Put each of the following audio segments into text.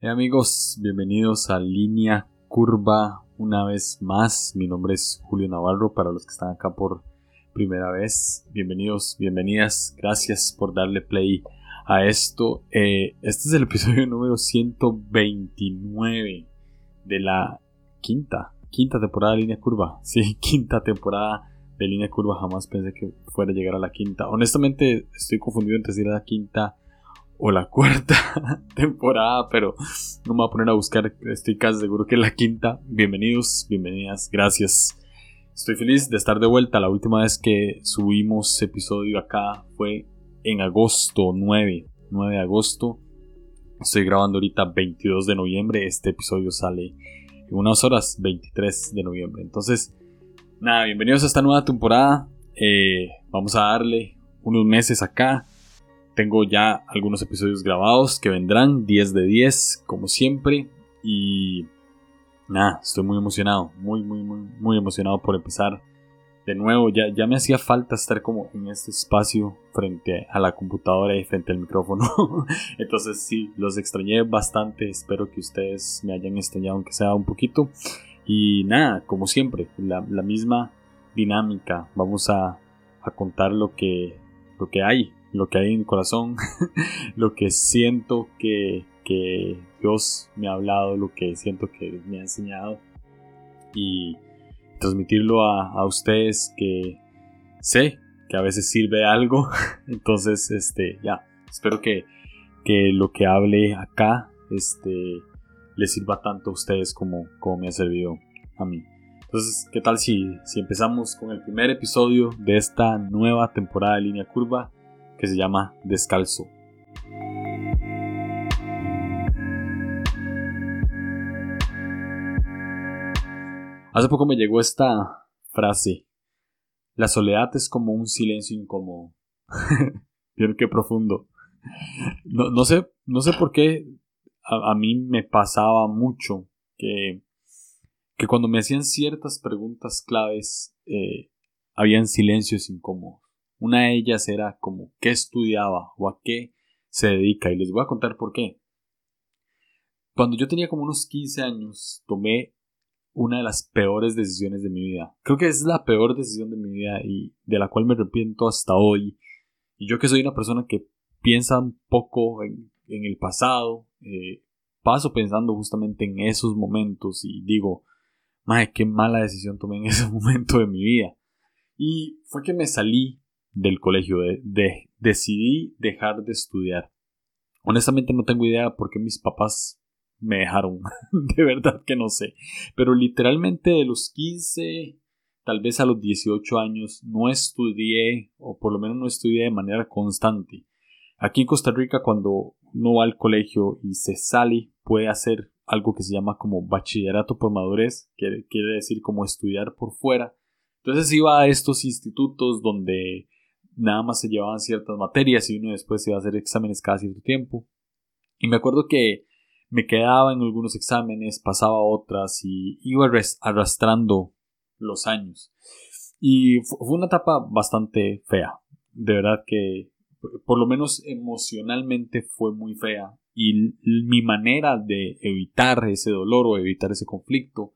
Hey amigos, bienvenidos a Línea Curva una vez más. Mi nombre es Julio Navarro para los que están acá por primera vez. Bienvenidos, bienvenidas. Gracias por darle play a esto. Eh, este es el episodio número 129 de la quinta, quinta temporada de Línea Curva. Sí, quinta temporada de Línea Curva. Jamás pensé que fuera a llegar a la quinta. Honestamente estoy confundido entre si era la quinta o la cuarta temporada, pero no me voy a poner a buscar, estoy casi seguro que es la quinta. Bienvenidos, bienvenidas, gracias. Estoy feliz de estar de vuelta. La última vez que subimos episodio acá fue en agosto 9, 9 de agosto. Estoy grabando ahorita 22 de noviembre. Este episodio sale en unas horas 23 de noviembre. Entonces, nada, bienvenidos a esta nueva temporada. Eh, vamos a darle unos meses acá tengo ya algunos episodios grabados que vendrán, 10 de 10, como siempre. Y nada, estoy muy emocionado, muy, muy, muy, emocionado por empezar de nuevo. Ya, ya me hacía falta estar como en este espacio frente a la computadora y frente al micrófono. Entonces sí, los extrañé bastante. Espero que ustedes me hayan extrañado aunque sea un poquito. Y nada, como siempre, la, misma dinámica. Vamos a, a contar lo que, lo que hay lo que hay en mi corazón, lo que siento que, Dios me ha hablado, lo que siento que me ha enseñado y transmitirlo a, ustedes que sé que a veces sirve algo. Entonces, este, ya, espero que, que lo que hable acá, este, les sirva tanto a ustedes como, como me ha servido a mí. Entonces, ¿qué tal si, si empezamos con el primer episodio de esta nueva temporada de Línea Curva? Que se llama Descalzo. Hace poco me llegó esta frase. La soledad es como un silencio incómodo. Vieron qué profundo. No, sé, no sé por qué a, mí me pasaba mucho que, que cuando me hacían ciertas preguntas claves eh, habían silencios incómodos. Una de ellas era como qué estudiaba o a qué se dedica y les voy a contar por qué. Cuando yo tenía como unos 15 años tomé una de las peores decisiones de mi vida. Creo que es la peor decisión de mi vida y de la cual me arrepiento hasta hoy. Y yo que soy una persona que piensa un poco en, el pasado, eh, paso pensando justamente en esos momentos y digo, madre, qué mala decisión tomé en ese momento de mi vida. Y fue que me salí del colegio, de, decidí dejar de estudiar. Honestamente no tengo idea por qué mis papás me dejaron, de verdad que no sé, pero literalmente de los 15, tal vez a los 18 años, no estudié, o por lo menos no estudié de manera constante. Aquí en Costa Rica, cuando uno va al colegio y se sale, puede hacer algo que se llama como bachillerato por madurez, que quiere decir como estudiar por fuera. Entonces iba a estos institutos donde nada más se llevaban ciertas materias y uno después se iba a hacer exámenes cada cierto tiempo. Y me acuerdo que me quedaba en algunos exámenes, pasaba otras y iba arrastrando los años. Y fue una etapa bastante fea. De verdad que por lo menos emocionalmente fue muy fea. Y mi manera de evitar ese dolor o evitar ese conflicto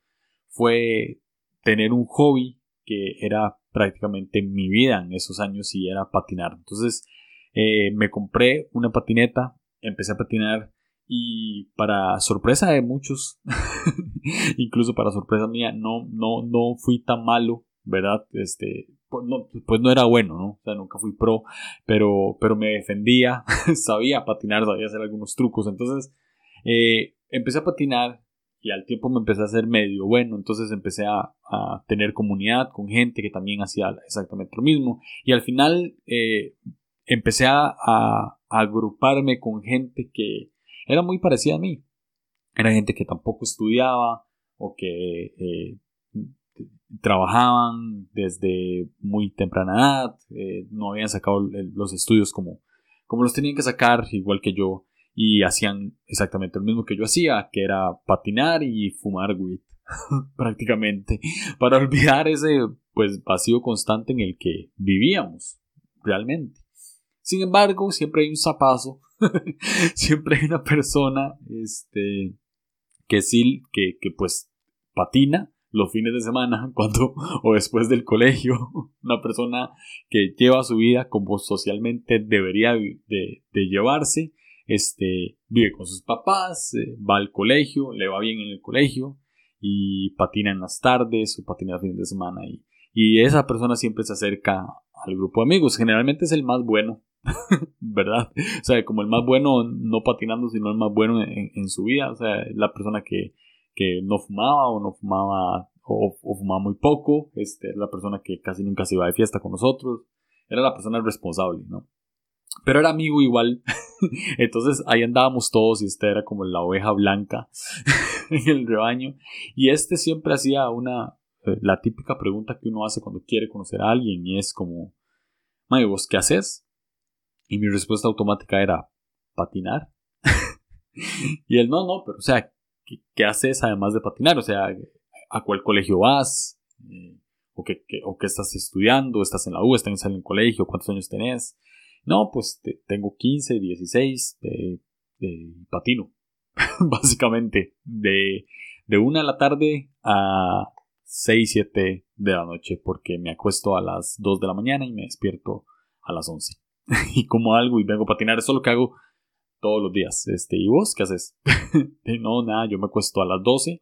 fue tener un hobby que era prácticamente mi vida en esos años y era patinar. Entonces eh, me compré una patineta, empecé a patinar y para sorpresa de muchos, incluso para sorpresa mía, no, no, no fui tan malo, ¿verdad? Este, pues no, pues no era bueno, ¿no? O sea, nunca fui pro, pero, pero me defendía, sabía patinar, sabía hacer algunos trucos. Entonces, eh, empecé a patinar y al tiempo me empecé a hacer medio bueno, entonces empecé a, tener comunidad con gente que también hacía exactamente lo mismo. Y al final eh, empecé a, agruparme con gente que era muy parecida a mí, era gente que tampoco estudiaba o que eh, trabajaban desde muy temprana edad, eh, no habían sacado los estudios como, como los tenían que sacar, igual que yo y hacían exactamente lo mismo que yo hacía, que era patinar y fumar weed, prácticamente, para olvidar ese pues vacío constante en el que vivíamos, realmente. Sin embargo, siempre hay un zapazo siempre hay una persona, este, que sí, que, que pues patina los fines de semana, cuando, o después del colegio, una persona que lleva su vida como socialmente debería de, de llevarse, este, vive con sus papás, eh, va al colegio, le va bien en el colegio, y patina en las tardes o patina el fin de semana, y, y esa persona siempre se acerca al grupo de amigos, generalmente es el más bueno, ¿verdad? O sea, como el más bueno, no patinando, sino el más bueno en, su vida, o sea, la persona que que no fumaba o no fumaba o, fumaba muy poco, este, la persona que casi nunca se iba de fiesta con nosotros, era la persona responsable, ¿no? Pero era amigo igual, entonces ahí andábamos todos y este era como la oveja blanca en el rebaño y este siempre hacía una, eh, la típica pregunta que uno hace cuando quiere conocer a alguien y es como, Mayo, ¿vos qué haces? Y mi respuesta automática era, patinar. y él, no, no, pero o sea, ¿qué, haces además de patinar? O sea, ¿a cuál colegio vas? Eh, ¿O qué, o qué estás estudiando? ¿Estás en la U? ¿Estás en el colegio? ¿Cuántos años tenés? No, pues tengo 15, 16, de, patino, básicamente, de, de una de la tarde a 6, 7 de la noche, porque me acuesto a las 2 de la mañana y me despierto a las 11. y como algo y vengo a patinar, eso es lo que hago todos los días. Este, ¿y vos qué haces? no, nada, yo me acuesto a las 12,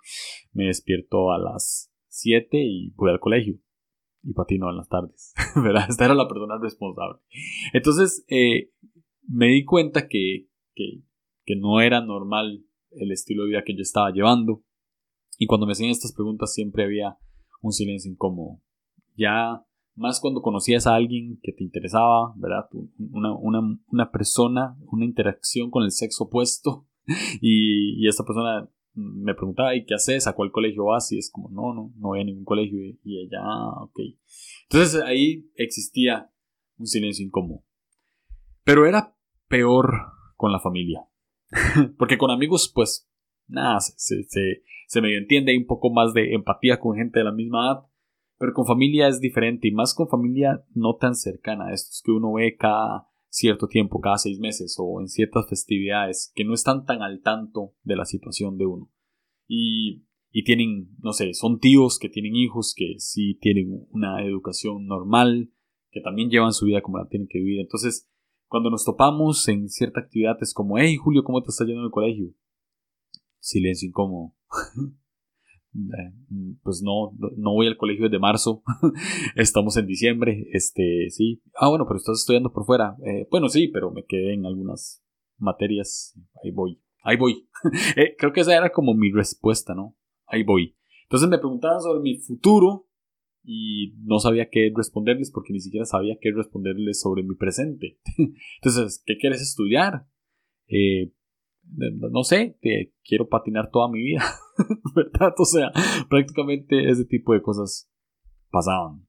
me despierto a las 7 y voy al colegio. Y patino en las tardes. ¿Verdad? Esta era la persona responsable. Entonces, eh, me di cuenta que, que, no era normal el estilo de vida que yo estaba llevando. Y cuando me hacían estas preguntas siempre había un silencio incómodo. Ya más cuando conocías a alguien que te interesaba, ¿verdad? Una, una, una persona, una interacción con el sexo opuesto y, y, esta persona me preguntaba, ¿y qué haces? ¿A cuál colegio vas? Y es como, no, no, no voy a ningún colegio y, ella, ah, ok. Entonces ahí existía un silencio incómodo. Pero era peor con la familia. Porque con amigos, pues, nada, se, se, se medio entiende, hay un poco más de empatía con gente de la misma edad pero con familia es diferente y más con familia no tan cercana, estos que uno ve cada cierto tiempo, cada seis meses o en ciertas festividades, que no están tan al tanto de la situación de uno. Y, y tienen, no sé, son tíos que tienen hijos, que sí tienen una educación normal, que también llevan su vida como la tienen que vivir. Entonces, cuando nos topamos en cierta actividad es como, hey Julio, ¿cómo te está yendo en el colegio? Silencio incómodo. Eh, pues no, no voy al colegio desde marzo, estamos en diciembre, este, sí, ah, bueno, pero estás estudiando por fuera, eh, bueno, sí, pero me quedé en algunas materias, ahí voy, ahí voy, eh, creo que esa era como mi respuesta, ¿no? Ahí voy. Entonces me preguntaban sobre mi futuro y no sabía qué responderles porque ni siquiera sabía qué responderles sobre mi presente. Entonces, ¿qué quieres estudiar? Eh, no sé, que quiero patinar toda mi vida, ¿verdad? O sea, prácticamente ese tipo de cosas pasaban.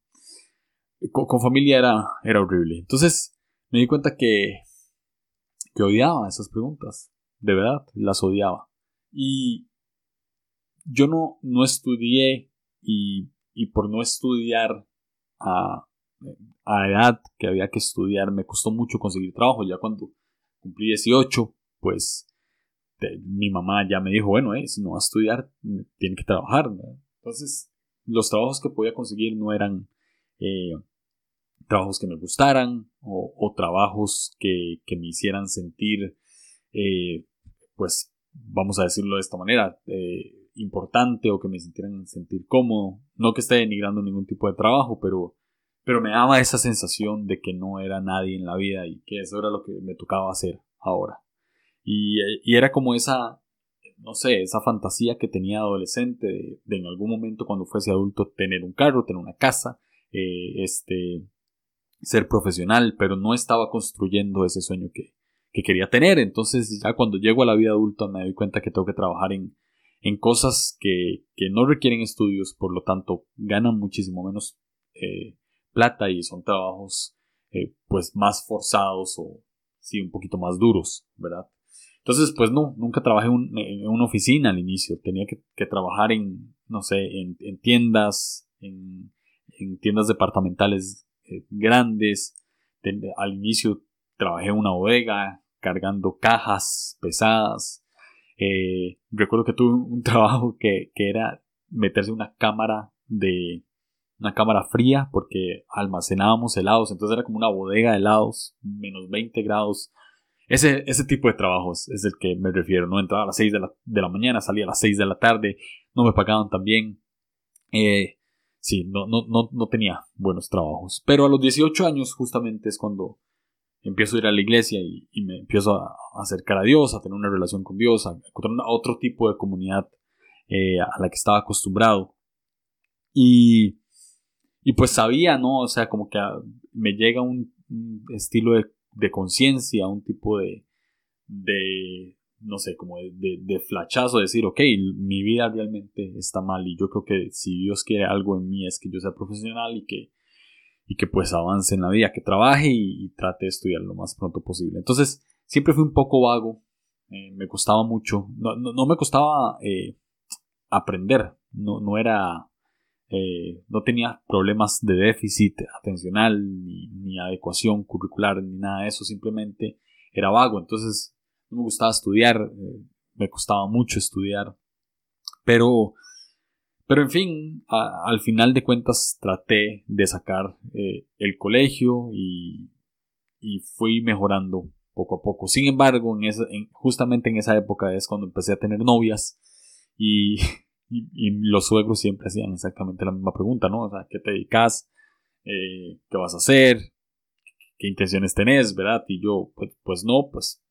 Con, familia era, era horrible. Entonces me di cuenta que, que odiaba esas preguntas. De verdad, las odiaba. Y yo no, no estudié y, y por no estudiar a, a edad que había que estudiar me costó mucho conseguir trabajo. Ya cuando cumplí 18, pues mi mamá ya me dijo, bueno, eh, si no va a estudiar, tiene que trabajar. Entonces, los trabajos que podía conseguir no eran eh, trabajos que me gustaran o, trabajos que, me hicieran sentir, eh, pues, vamos a decirlo de esta manera, importante o que me sintieran sentir cómodo. No que esté denigrando ningún tipo de trabajo, pero, pero me daba esa sensación de que no era nadie en la vida y que eso era lo que me tocaba hacer ahora. Y, era como esa, no sé, esa fantasía que tenía adolescente de, en algún momento cuando fuese adulto tener un carro, tener una casa, eh, este, ser profesional, pero no estaba construyendo ese sueño que, que, quería tener. Entonces ya cuando llego a la vida adulta me doy cuenta que tengo que trabajar en, en cosas que, que no requieren estudios, por lo tanto ganan muchísimo menos eh, plata y son trabajos eh, pues más forzados o sí un poquito más duros, ¿verdad? Entonces, pues no, nunca trabajé en una oficina al inicio. Tenía que, trabajar en, no sé, en, tiendas, en, tiendas departamentales eh, grandes. al inicio trabajé en una bodega cargando cajas pesadas. Eh, recuerdo que tuve un trabajo que, que era meterse una cámara de una cámara fría porque almacenábamos helados, entonces era como una bodega de helados, menos 20 grados. Ese, ese tipo de trabajos es el que me refiero, ¿no? Entraba a las 6 de la, de la mañana, salía a las 6 de la tarde, no me pagaban tan bien. Eh, sí, no, no, no, no tenía buenos trabajos. Pero a los 18 años justamente es cuando empiezo a ir a la iglesia y, me empiezo a, acercar a Dios, a tener una relación con Dios, a encontrar otro tipo de comunidad eh, a la que estaba acostumbrado. Y, y pues sabía, ¿no? O sea, como que me llega un, estilo de, de conciencia, un tipo de, de, no sé, como de, de, de, flachazo, decir, ok, mi vida realmente está mal y yo creo que si Dios quiere algo en mí es que yo sea profesional y que, y que pues avance en la vida, que trabaje y, trate de estudiar lo más pronto posible. Entonces, siempre fui un poco vago, eh, me costaba mucho, no, no, me costaba eh, aprender, no, no era... Eh, no tenía problemas de déficit atencional ni, ni adecuación curricular ni nada de eso, simplemente era vago. Entonces, no me gustaba estudiar, eh, me costaba mucho estudiar, pero, pero en fin, al final de cuentas traté de sacar eh, el colegio y, y, fui mejorando poco a poco. Sin embargo, en justamente en esa época es cuando empecé a tener novias y, y, los suegros siempre hacían exactamente la misma pregunta, ¿no? O sea, ¿qué te dedicas? Eh, ¿Qué vas a hacer? qué intenciones tenés, ¿verdad? Y yo, pues, pues no, pues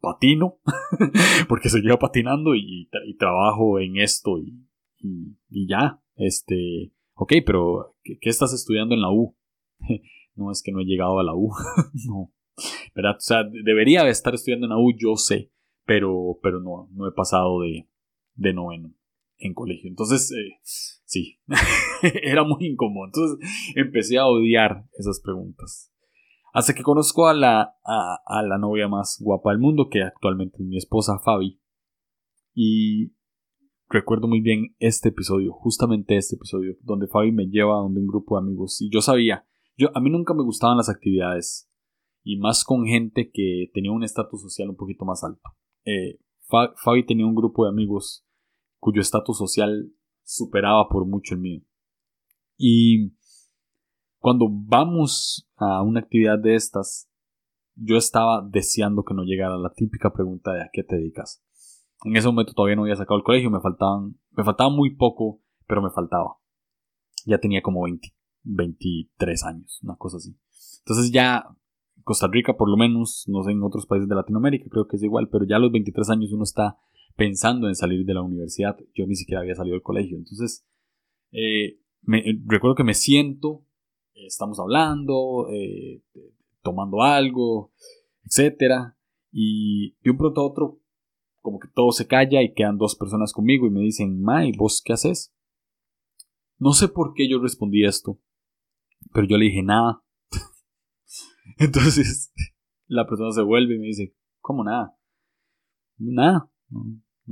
patino, porque seguía patinando y, trabajo en esto y, y, ya, este, ok, pero ¿qué, estás estudiando en la U? no es que no he llegado a la U, no, ¿verdad? O sea, debería estar estudiando en la U, yo sé, pero, pero no, no he pasado de, de noveno en colegio. Entonces, eh, sí, era muy incómodo. Entonces empecé a odiar esas preguntas. Hasta que conozco a la, a, la novia más guapa del mundo, que actualmente es mi esposa Fabi. Y recuerdo muy bien este episodio, justamente este episodio, donde Fabi me lleva a donde un grupo de amigos. Y yo sabía, yo, a mí nunca me gustaban las actividades. Y más con gente que tenía un estatus social un poquito más alto. Eh, Fabi tenía un grupo de amigos cuyo estatus social superaba por mucho el mío. Y cuando vamos a una actividad de estas, yo estaba deseando que no llegara la típica pregunta de a qué te dedicas. En ese momento todavía no había sacado el colegio, me faltaban, me faltaba muy poco, pero me faltaba. Ya tenía como 20, 23 años, una cosa así. Entonces ya Costa Rica, por lo menos, no sé, en otros países de Latinoamérica creo que es igual, pero ya a los 23 años uno está pensando en salir de la universidad. Yo ni siquiera había salido del colegio. Entonces, eh, recuerdo que me siento estamos hablando, eh, tomando algo, etcétera, y de un pronto a otro, como que todo se calla y quedan dos personas conmigo y me dicen, May, ¿vos qué haces? No sé por qué yo respondí esto, pero yo le dije nada. Entonces la persona se vuelve y me dice, ¿cómo nada? Nada,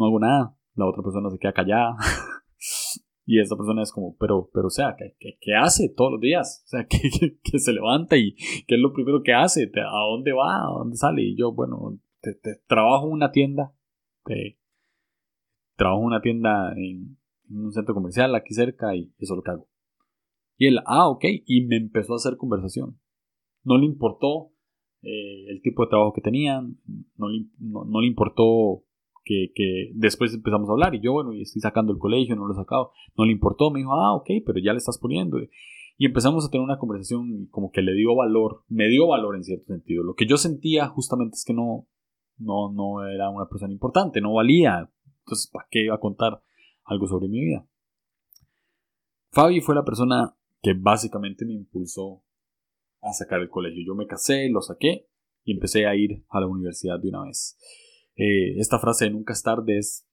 hago nada. La otra persona se queda callada. Y esa persona es como, pero, pero, o sea, ¿qué, hace todos los días? O sea, que, se levanta y qué es lo primero que hace, a dónde va, a dónde sale. Y yo, bueno, te, trabajo en una tienda, trabajo en una tienda en, un centro comercial aquí cerca y eso es lo que hago. Y él, ah, ok, y me empezó a hacer conversación. No le importó eh, el tipo de trabajo que tenían, no no le importó que, después empezamos a hablar y yo, bueno, y estoy sacando el colegio, no lo he sacado, no le importó, me dijo, ah, ok, pero ya le estás poniendo. Y empezamos a tener una conversación como que le dio valor, me dio valor en cierto sentido. Lo que yo sentía justamente es que no, no, no era una persona importante, no valía. Entonces, ¿para qué iba a contar algo sobre mi vida? Fabi fue la persona que básicamente me impulsó a sacar el colegio. Yo me casé, lo saqué y empecé a ir a la universidad de una vez. Eh, esta frase de nunca es tarde es,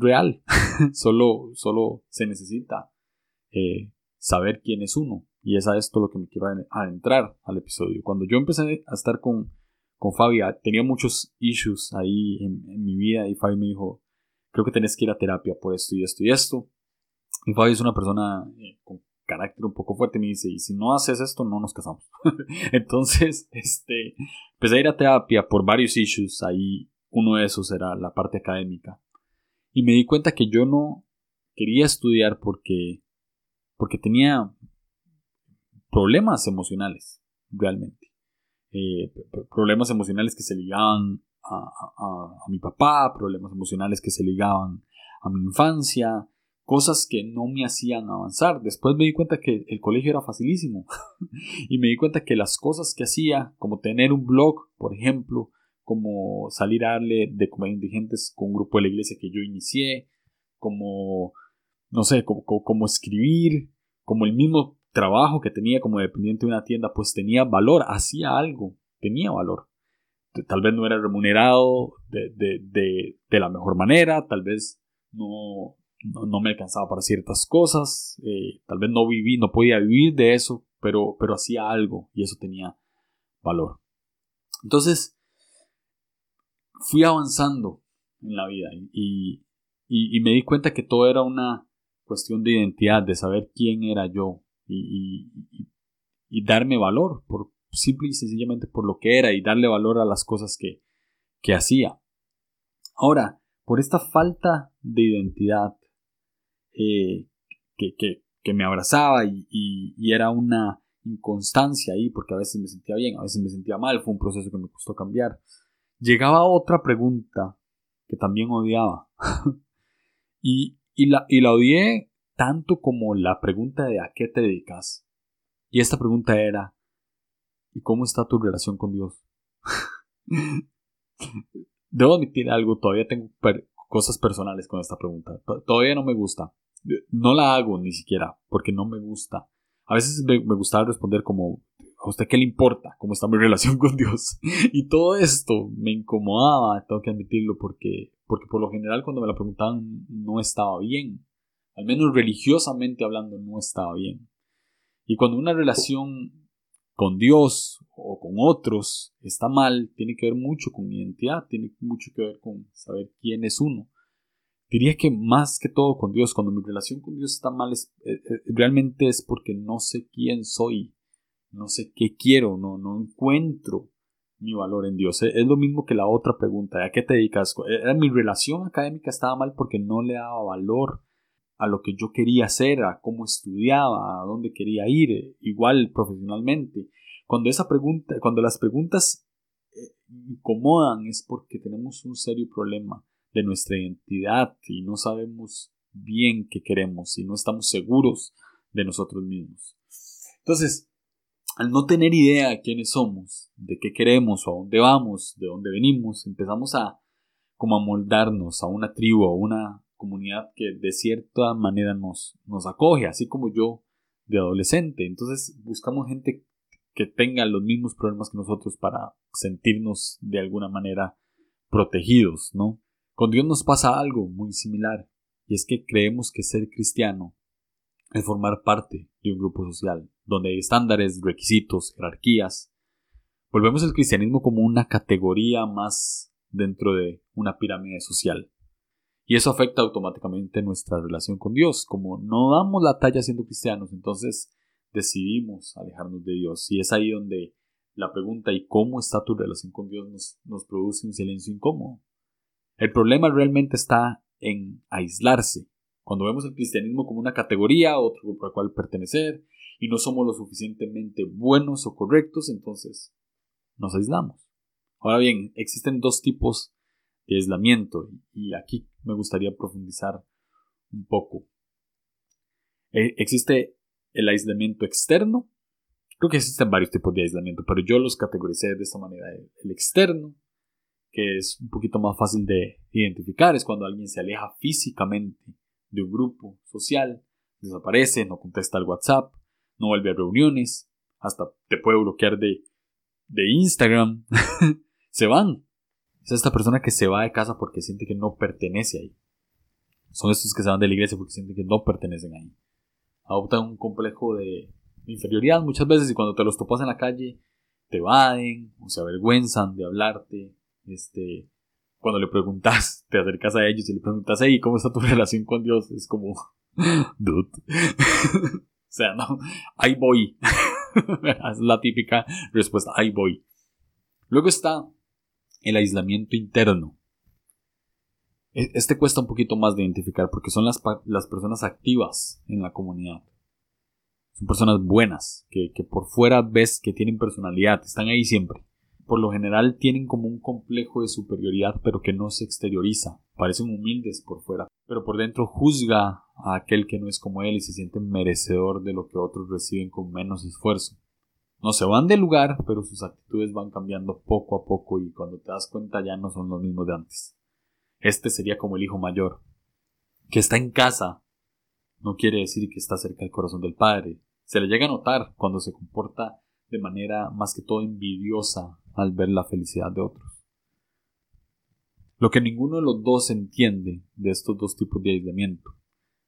real. solo, solo se necesita eh, saber quién es uno. Y es a esto lo que me quiero adentrar al episodio. Cuando yo empecé a estar con, con Fabi, ah, tenía muchos issues ahí en, mi vida y Fabi me dijo, creo que tenés que ir a terapia por esto y esto y esto. Y Fabi es una persona eh, con carácter un poco fuerte, me dice, y si no haces esto, no nos casamos. Entonces, este, empecé a ir a terapia por varios issues, ahí uno de esos era la parte académica. Y me di cuenta que yo no quería estudiar porque, porque tenía problemas emocionales, realmente. Eh, problemas emocionales que se ligaban a, mi papá, problemas emocionales que se ligaban a mi infancia, cosas que no me hacían avanzar. Después me di cuenta que el colegio era facilísimo y me di cuenta que las cosas que hacía, como tener un blog, por ejemplo, como salir a darle de comer indigentes con un grupo de la iglesia que yo inicié, como, no sé, como, como escribir, como el mismo trabajo que tenía como dependiente de una tienda, pues tenía valor, hacía algo, tenía valor tal vez no era remunerado de, la mejor manera, tal vez no, no, me alcanzaba para ciertas cosas, eh, tal vez no viví, no podía vivir de eso, pero, pero hacía algo y eso tenía valor. Entonces, fui avanzando en la vida y, me di cuenta que todo era una cuestión de identidad, de saber quién era yo y, y darme valor por, simple y sencillamente por lo que era y darle valor a las cosas que, que hacía. Ahora, por esta falta de identidad eh, que, que, que, me abrazaba y, y, era una inconstancia ahí, porque a veces me sentía bien, a veces me sentía mal, fue un proceso que me costó cambiar. Llegaba otra pregunta que también odiaba. y, la odié tanto como la pregunta de ¿a qué te dedicas? Y esta pregunta era ¿Y cómo está tu relación con Dios? Debo admitir algo, todavía tengo cosas personales con esta pregunta. todavía no me gusta. No la hago ni siquiera, porque no me gusta. A veces me, me gustaba responder como, ¿a usted qué le importa? ¿Cómo está mi relación con Dios? Y todo esto me incomodaba, tengo que admitirlo, porque, porque por lo general cuando me la preguntaban no estaba bien. Al menos religiosamente hablando no estaba bien. Y cuando una relación con Dios o con otros está mal, tiene que ver mucho con identidad, tiene mucho que ver con saber quién es uno. Diría que más que todo con Dios, cuando mi relación con Dios está mal, es, eh, eh, realmente es porque no sé quién soy, no sé qué quiero, no, no encuentro mi valor en Dios. Es lo mismo que la otra pregunta, ¿a qué te dedicas? Era mi relación académica estaba mal porque no le daba valor a lo que yo quería hacer, a cómo estudiaba, a dónde quería ir, eh, igual profesionalmente. Cuando esa pregunta, cuando las preguntas eh, incomodan es porque tenemos un serio problema de nuestra identidad y no sabemos bien qué queremos y no estamos seguros de nosotros mismos. Entonces, al no tener idea de quiénes somos, de qué queremos o a dónde vamos, de dónde venimos, empezamos a como a moldarnos a una tribu, a una comunidad que de cierta manera nos, nos acoge, así como yo de adolescente. Entonces buscamos gente que tenga los mismos problemas que nosotros para sentirnos de alguna manera protegidos, ¿no? Con Dios nos pasa algo muy similar, y es que creemos que ser cristiano es formar parte un grupo social, donde hay estándares, requisitos, jerarquías. Volvemos al cristianismo como una categoría más dentro de una pirámide social. Y eso afecta automáticamente nuestra relación con Dios. Como no damos la talla siendo cristianos, entonces decidimos alejarnos de Dios. Y es ahí donde la pregunta ¿y cómo está tu relación con Dios? nos, nos produce un silencio incómodo. El problema realmente está en aislarse. Cuando vemos el cristianismo como una categoría, otro grupo al cual pertenecer, y no somos lo suficientemente buenos o correctos, entonces nos aislamos. Ahora bien, existen dos tipos de aislamiento y aquí me gustaría profundizar un poco. Eh, existe el aislamiento externo. Creo que existen varios tipos de aislamiento, pero yo los categoricé de esta manera. El externo, que es un poquito más fácil de identificar, es cuando alguien se aleja físicamente de un grupo social, desaparece, no contesta al WhatsApp, no vuelve a reuniones, hasta te puede bloquear de, de Instagram. se van, es esta persona que se va de casa porque siente que no pertenece ahí. Son estos que se van de la iglesia porque sienten que no pertenecen ahí. Adoptan un complejo de inferioridad muchas veces y cuando te los topas en la calle te evaden o se avergüenzan de hablarte. Este, cuando le preguntas, te acercas a ellos y le preguntas, hey, ¿cómo está tu relación con Dios? Es como, dude. sea, no, ahí voy. es la típica respuesta, ahí voy. Luego está el aislamiento interno. E, este cuesta un poquito más de identificar porque son las, las personas activas en la comunidad. Son personas buenas, que, que por fuera ves que tienen personalidad, están ahí siempre por lo general tienen como un complejo de superioridad pero que no se exterioriza. Parecen humildes por fuera, pero por dentro juzga a aquel que no es como él y se siente merecedor de lo que otros reciben con menos esfuerzo. No se van del lugar, pero sus actitudes van cambiando poco a poco y cuando te das cuenta ya no son los mismos de antes. Este sería como el hijo mayor, que está en casa. No quiere decir que está cerca del corazón del padre. Se le llega a notar cuando se comporta de manera más que todo envidiosa al ver la felicidad de otros. Lo que ninguno de los dos entiende de estos dos tipos de aislamiento,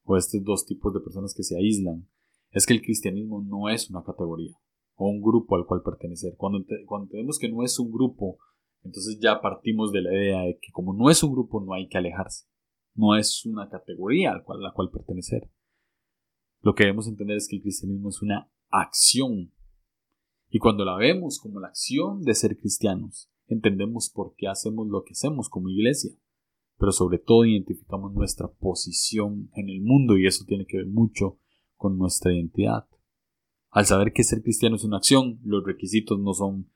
o estos dos tipos de personas que se aíslan, es que el cristianismo no es una categoría o un grupo al cual pertenecer. Cuando, cuando entendemos que no es un grupo, entonces ya partimos de la idea de que como no es un grupo no hay que alejarse, no es una categoría a la cual pertenecer. Lo que debemos entender es que el cristianismo es una acción y cuando la vemos como la acción de ser cristianos, entendemos por qué hacemos lo que hacemos como iglesia, pero sobre todo identificamos nuestra posición en el mundo y eso tiene que ver mucho con nuestra identidad. Al saber que ser cristiano es una acción, los requisitos no son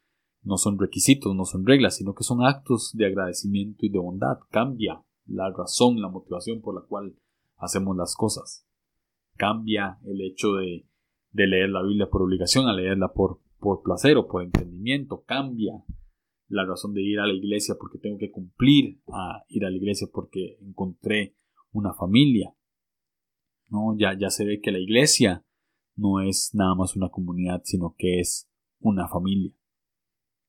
no son requisitos, no son reglas, sino que son actos de agradecimiento y de bondad. Cambia la razón, la motivación por la cual hacemos las cosas. Cambia el hecho de, de leer la Biblia por obligación a leerla por por placer o por entendimiento, cambia la razón de ir a la iglesia porque tengo que cumplir a ir a la iglesia porque encontré una familia. ¿no? Ya, ya se ve que la iglesia no es nada más una comunidad, sino que es una familia.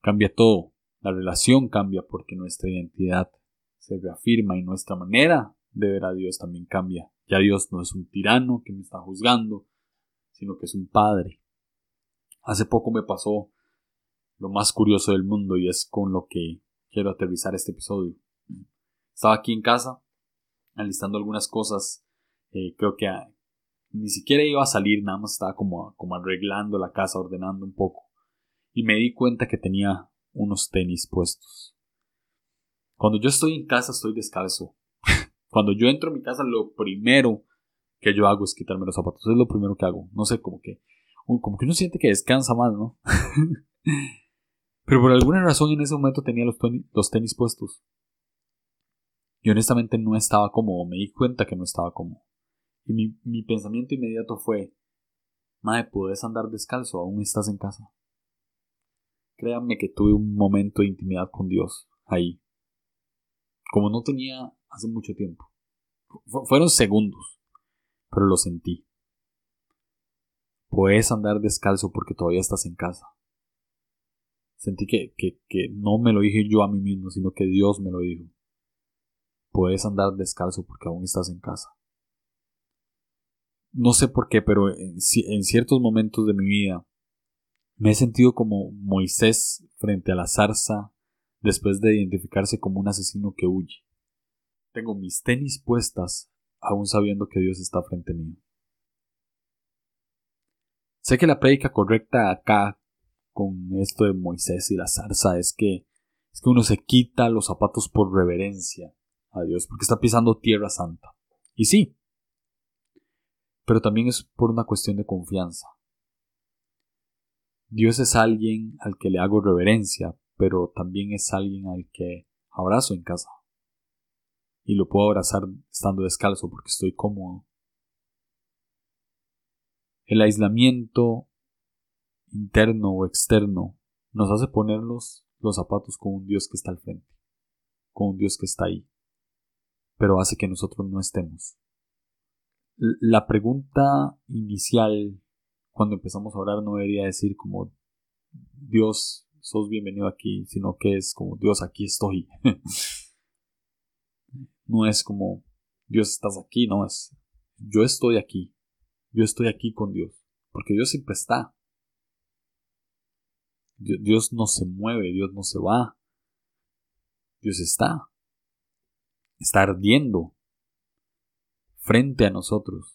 Cambia todo. La relación cambia porque nuestra identidad se reafirma y nuestra manera de ver a Dios también cambia. Ya Dios no es un tirano que me está juzgando, sino que es un padre Hace poco me pasó lo más curioso del mundo y es con lo que quiero aterrizar este episodio. Estaba aquí en casa, alistando algunas cosas. Eh, creo que ni siquiera iba a salir, nada más estaba como, como arreglando la casa, ordenando un poco. Y me di cuenta que tenía unos tenis puestos. Cuando yo estoy en casa estoy descalzo. Cuando yo entro a mi casa lo primero que yo hago es quitarme los zapatos. Es lo primero que hago. No sé, como que como que uno siente que descansa más, ¿no? Pero por alguna razón en ese momento tenía los, tenis puestos. Y honestamente no estaba cómodo, me di cuenta que no estaba cómodo. Y mi, mi pensamiento inmediato fue, Madre, ¿puedes andar descalzo? Aún estás en casa. Créanme que tuve un momento de intimidad con Dios ahí. Como no tenía hace mucho tiempo. fueron segundos, pero lo sentí. Puedes andar descalzo porque todavía estás en casa. Sentí que, que, que no me lo dije yo a mí mismo, sino que Dios me lo dijo. Puedes andar descalzo porque aún estás en casa. No sé por qué, pero en, en ciertos momentos de mi vida me he sentido como Moisés frente a la zarza después de identificarse como un asesino que huye. Tengo mis tenis puestas aún sabiendo que Dios está frente mío. Sé que la prédica correcta acá con esto de Moisés y la zarza es que es que uno se quita los zapatos por reverencia a Dios, porque está pisando tierra santa. Y sí, pero también es por una cuestión de confianza. Dios es alguien al que le hago reverencia, pero también es alguien al que abrazo en casa. Y lo puedo abrazar estando descalzo porque estoy cómodo el aislamiento interno o externo nos hace ponernos los zapatos con un Dios que está al frente, con un Dios que está ahí, pero hace que nosotros no estemos. La pregunta inicial cuando empezamos a orar no debería decir como Dios, sos bienvenido aquí, sino que es como Dios, aquí estoy. no es como Dios estás aquí, no es yo estoy aquí yo estoy aquí con Dios, porque Dios siempre está. Dios no se mueve, Dios no se va. Dios está. Está ardiendo frente a nosotros.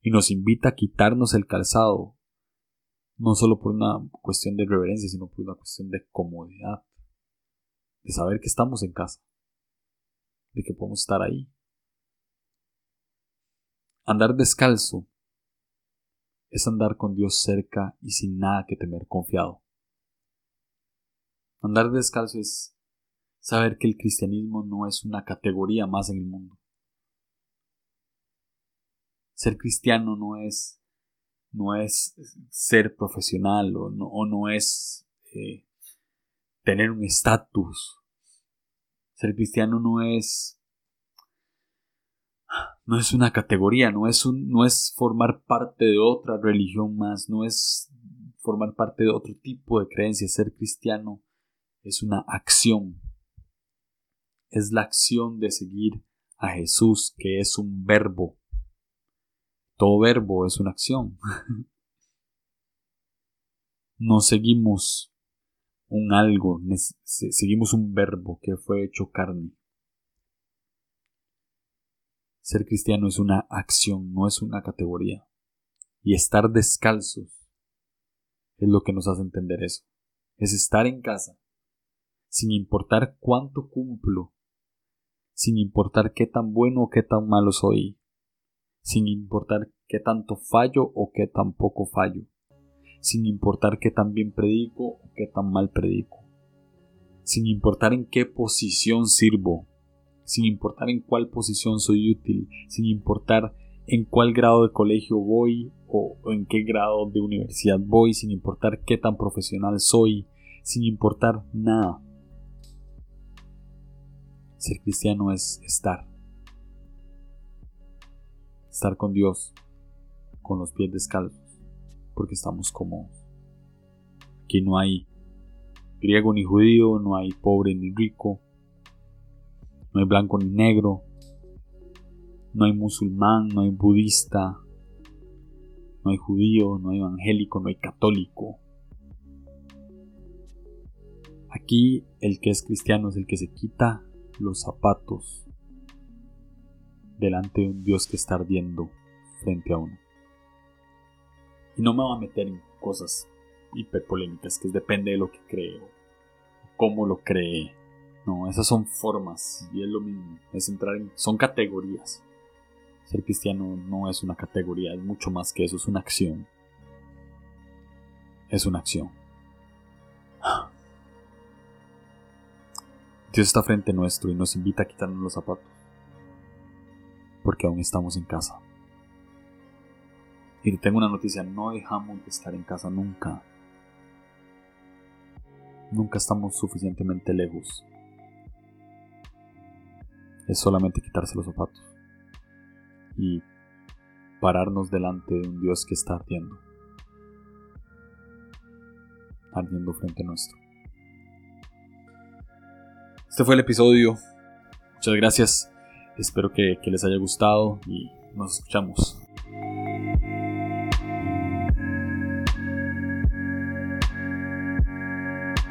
y nos invita a quitarnos el calzado, no solo por una cuestión de reverencia, sino por una cuestión de comodidad, de saber que estamos en casa, de que podemos estar ahí. Andar descalzo es andar con Dios cerca y sin nada que temer confiado. Andar descalzo es saber que el cristianismo no es una categoría más en el mundo. Ser cristiano no es no es ser profesional o no, es eh, tener un estatus. Ser cristiano no es no es una categoría, no es un, no es formar parte de otra religión más, no es formar parte de otro tipo de creencia. Ser cristiano es una acción. Es la acción de seguir a Jesús, que es un verbo. Todo verbo es una acción. no seguimos un algo, seguimos un verbo que fue hecho carne. Ser cristiano es una acción, no es una categoría. Y estar descalzos es lo que nos hace entender eso. Es estar en casa, sin importar cuánto cumplo, sin importar qué tan bueno o qué tan malo soy, sin importar qué tanto fallo o qué tan poco fallo, sin importar qué tan bien predico o qué tan mal predico, sin importar en qué posición sirvo, sin importar en cuál posición soy útil, sin importar en cuál grado de colegio voy o en qué grado de universidad voy, sin importar qué tan profesional soy, sin importar nada. Ser cristiano es estar. Estar con Dios, con los pies descalzos, porque estamos cómodos. Aquí no hay griego ni judío, no hay pobre ni rico, no hay blanco ni negro, no hay musulmán, no hay budista, no hay judío, no hay evangélico, no hay católico. Aquí el que es cristiano es el que se quita los zapatos delante de un Dios que está ardiendo frente a uno. Y no me voy a meter en cosas hiperpolémicas, que depende de lo que creo, cómo lo cree. No, esas son formas y es lo mismo, es entrar en, son categorías. Ser cristiano no es una categoría, es mucho más que eso, es una acción. Es una acción. Dios está frente nuestro y nos invita a quitarnos los zapatos, porque aún estamos en casa. Y tengo una noticia, no dejamos de estar en casa nunca. Nunca estamos suficientemente lejos. Es solamente quitarse los zapatos y pararnos delante de un Dios que está ardiendo. Ardiendo frente a nuestro. Este fue el episodio. Muchas gracias. Espero que, les haya gustado y nos escuchamos.